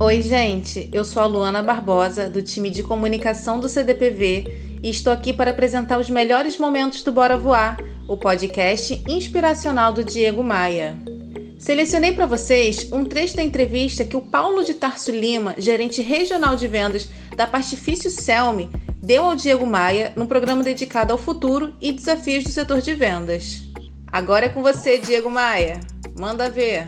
Oi, gente. Eu sou a Luana Barbosa, do time de comunicação do CDPV, e estou aqui para apresentar os melhores momentos do Bora Voar, o podcast inspiracional do Diego Maia. Selecionei para vocês um trecho da entrevista que o Paulo de Tarso Lima, gerente regional de vendas da Pastifício Selmi, deu ao Diego Maia num programa dedicado ao futuro e desafios do setor de vendas. Agora é com você, Diego Maia. Manda ver.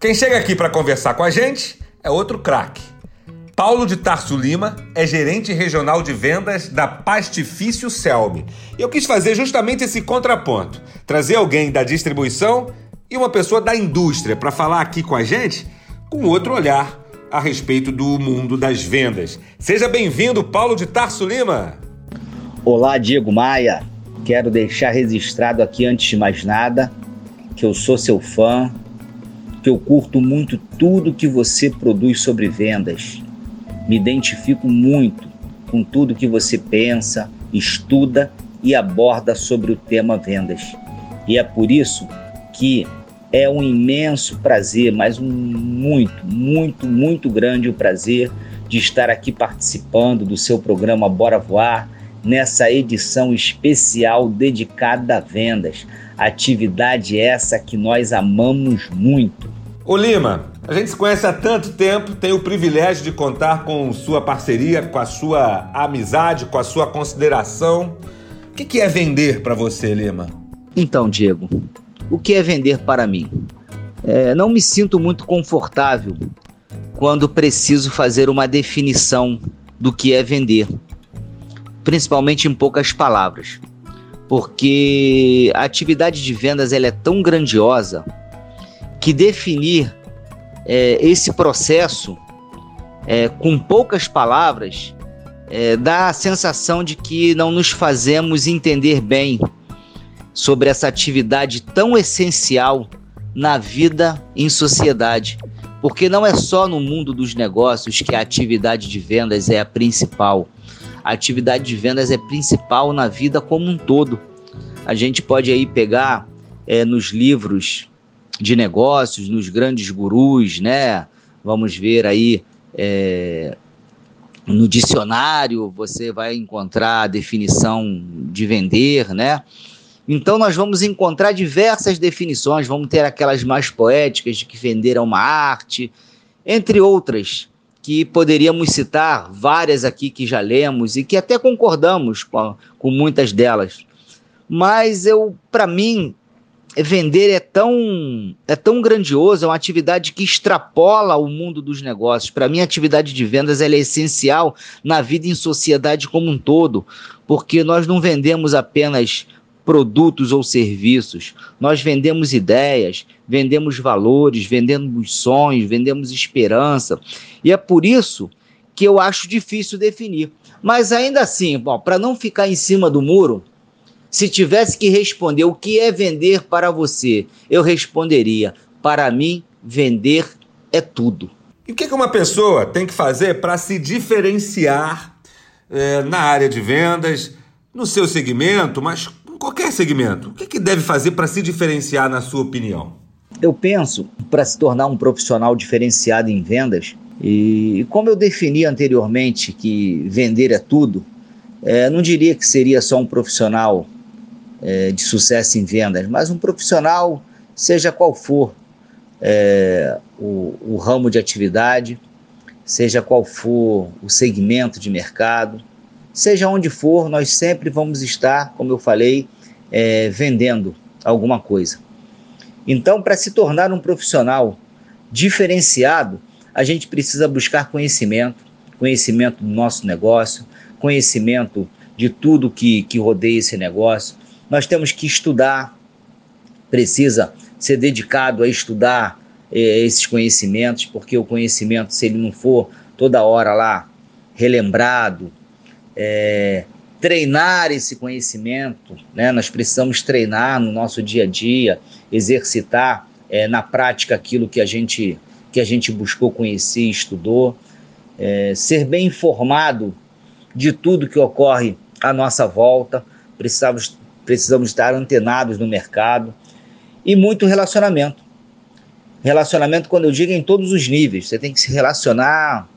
Quem chega aqui para conversar com a gente é outro craque. Paulo de Tarso Lima é gerente regional de vendas da Pastifício Selmi. E eu quis fazer justamente esse contraponto, trazer alguém da distribuição e uma pessoa da indústria para falar aqui com a gente com outro olhar a respeito do mundo das vendas. Seja bem-vindo, Paulo de Tarso Lima. Olá, Diego Maia. Quero deixar registrado aqui antes de mais nada que eu sou seu fã, que eu curto muito tudo que você produz sobre vendas. Me identifico muito com tudo que você pensa, estuda e aborda sobre o tema vendas. E é por isso que é um imenso prazer, mas um muito, muito, muito grande o prazer de estar aqui participando do seu programa Bora Voar nessa edição especial dedicada a vendas. Atividade essa que nós amamos muito. Ô Lima, a gente se conhece há tanto tempo, tem o privilégio de contar com sua parceria, com a sua amizade, com a sua consideração. O que é vender para você, Lima? Então, Diego, o que é vender para mim? É, não me sinto muito confortável quando preciso fazer uma definição do que é vender principalmente em poucas palavras, porque a atividade de vendas ela é tão grandiosa que definir é, esse processo é, com poucas palavras é, dá a sensação de que não nos fazemos entender bem sobre essa atividade tão essencial na vida em sociedade. Porque não é só no mundo dos negócios que a atividade de vendas é a principal a atividade de vendas é principal na vida como um todo. A gente pode aí pegar é, nos livros de negócios, nos grandes gurus, né? Vamos ver aí é, no dicionário você vai encontrar a definição de vender, né? Então nós vamos encontrar diversas definições, vamos ter aquelas mais poéticas de que vender é uma arte, entre outras que poderíamos citar várias aqui que já lemos e que até concordamos com, com muitas delas. Mas eu, para mim, vender é tão é tão grandioso, é uma atividade que extrapola o mundo dos negócios. Para mim, a atividade de vendas é essencial na vida em sociedade como um todo, porque nós não vendemos apenas produtos ou serviços. Nós vendemos ideias, vendemos valores, vendemos sonhos, vendemos esperança. E é por isso que eu acho difícil definir. Mas ainda assim, para não ficar em cima do muro, se tivesse que responder o que é vender para você, eu responderia: para mim, vender é tudo. E o que uma pessoa tem que fazer para se diferenciar é, na área de vendas, no seu segmento, mas qualquer segmento, o que, que deve fazer para se diferenciar, na sua opinião? Eu penso, para se tornar um profissional diferenciado em vendas, e como eu defini anteriormente que vender é tudo, é, não diria que seria só um profissional é, de sucesso em vendas, mas um profissional, seja qual for é, o, o ramo de atividade, seja qual for o segmento de mercado, Seja onde for, nós sempre vamos estar, como eu falei, é, vendendo alguma coisa. Então, para se tornar um profissional diferenciado, a gente precisa buscar conhecimento, conhecimento do nosso negócio, conhecimento de tudo que, que rodeia esse negócio. Nós temos que estudar, precisa ser dedicado a estudar é, esses conhecimentos, porque o conhecimento, se ele não for toda hora lá relembrado, é, treinar esse conhecimento, né? nós precisamos treinar no nosso dia a dia, exercitar é, na prática aquilo que a gente, que a gente buscou conhecer estudou, é, ser bem informado de tudo que ocorre à nossa volta, precisamos, precisamos estar antenados no mercado e muito relacionamento. Relacionamento, quando eu digo, em todos os níveis. Você tem que se relacionar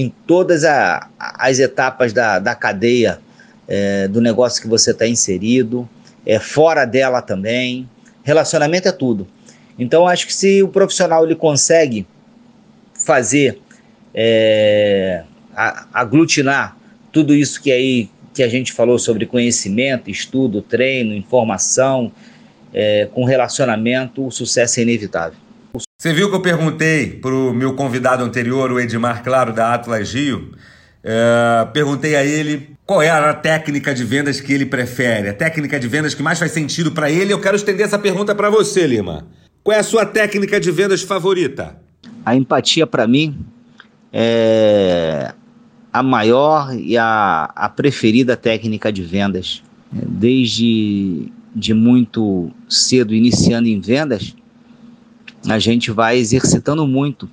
em todas a, as etapas da, da cadeia é, do negócio que você está inserido, é, fora dela também. Relacionamento é tudo. Então, acho que se o profissional ele consegue fazer, é, aglutinar tudo isso que aí que a gente falou sobre conhecimento, estudo, treino, informação, é, com relacionamento, o sucesso é inevitável. Você viu que eu perguntei para o meu convidado anterior, o Edmar Claro, da Atlas Rio, é, perguntei a ele qual é a técnica de vendas que ele prefere, a técnica de vendas que mais faz sentido para ele. Eu quero estender essa pergunta para você, Lima. Qual é a sua técnica de vendas favorita? A empatia, para mim, é a maior e a, a preferida técnica de vendas. Desde de muito cedo, iniciando em vendas, a gente vai exercitando muito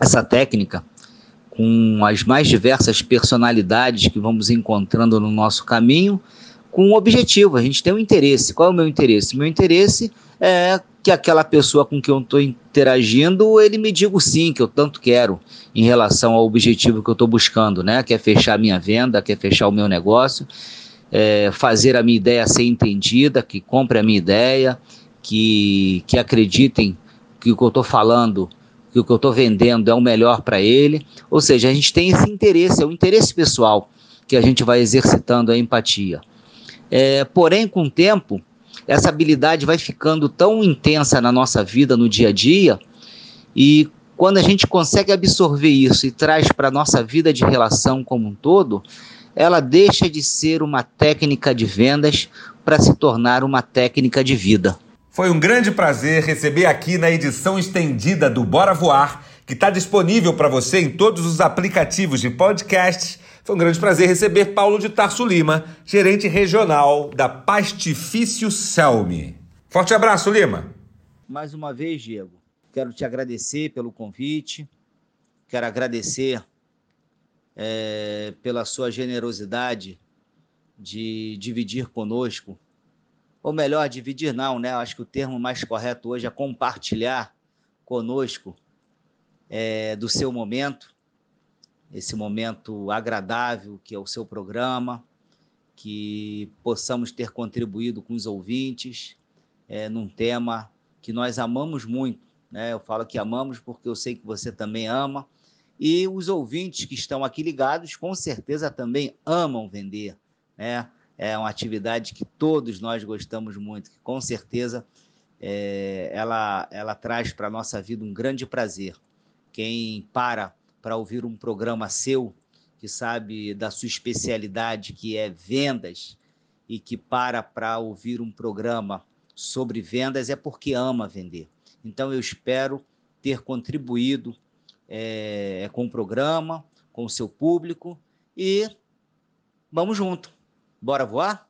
essa técnica com as mais diversas personalidades que vamos encontrando no nosso caminho, com um objetivo. A gente tem um interesse. Qual é o meu interesse? Meu interesse é que aquela pessoa com quem eu estou interagindo, ele me diga o sim, que eu tanto quero em relação ao objetivo que eu estou buscando, né? Quer fechar a minha venda, quer fechar o meu negócio, é, fazer a minha ideia ser entendida, que compre a minha ideia, que, que acreditem que o que eu estou falando, que o que eu estou vendendo é o melhor para ele. Ou seja, a gente tem esse interesse, é o interesse pessoal que a gente vai exercitando a empatia. É, porém, com o tempo, essa habilidade vai ficando tão intensa na nossa vida, no dia a dia, e quando a gente consegue absorver isso e traz para a nossa vida de relação como um todo, ela deixa de ser uma técnica de vendas para se tornar uma técnica de vida. Foi um grande prazer receber aqui na edição estendida do Bora Voar, que está disponível para você em todos os aplicativos de podcast. Foi um grande prazer receber Paulo de Tarso Lima, gerente regional da Pastifício Selmi. Forte abraço, Lima. Mais uma vez, Diego, quero te agradecer pelo convite, quero agradecer é, pela sua generosidade de dividir conosco ou melhor, dividir não, né? Acho que o termo mais correto hoje é compartilhar conosco é, do seu momento, esse momento agradável que é o seu programa, que possamos ter contribuído com os ouvintes é, num tema que nós amamos muito. Né? Eu falo que amamos porque eu sei que você também ama. E os ouvintes que estão aqui ligados, com certeza também amam vender. Né? É uma atividade que todos nós gostamos muito, que com certeza é, ela, ela traz para a nossa vida um grande prazer. Quem para para ouvir um programa seu, que sabe da sua especialidade, que é vendas, e que para para ouvir um programa sobre vendas, é porque ama vender. Então, eu espero ter contribuído é, com o programa, com o seu público, e vamos junto. Bora voar?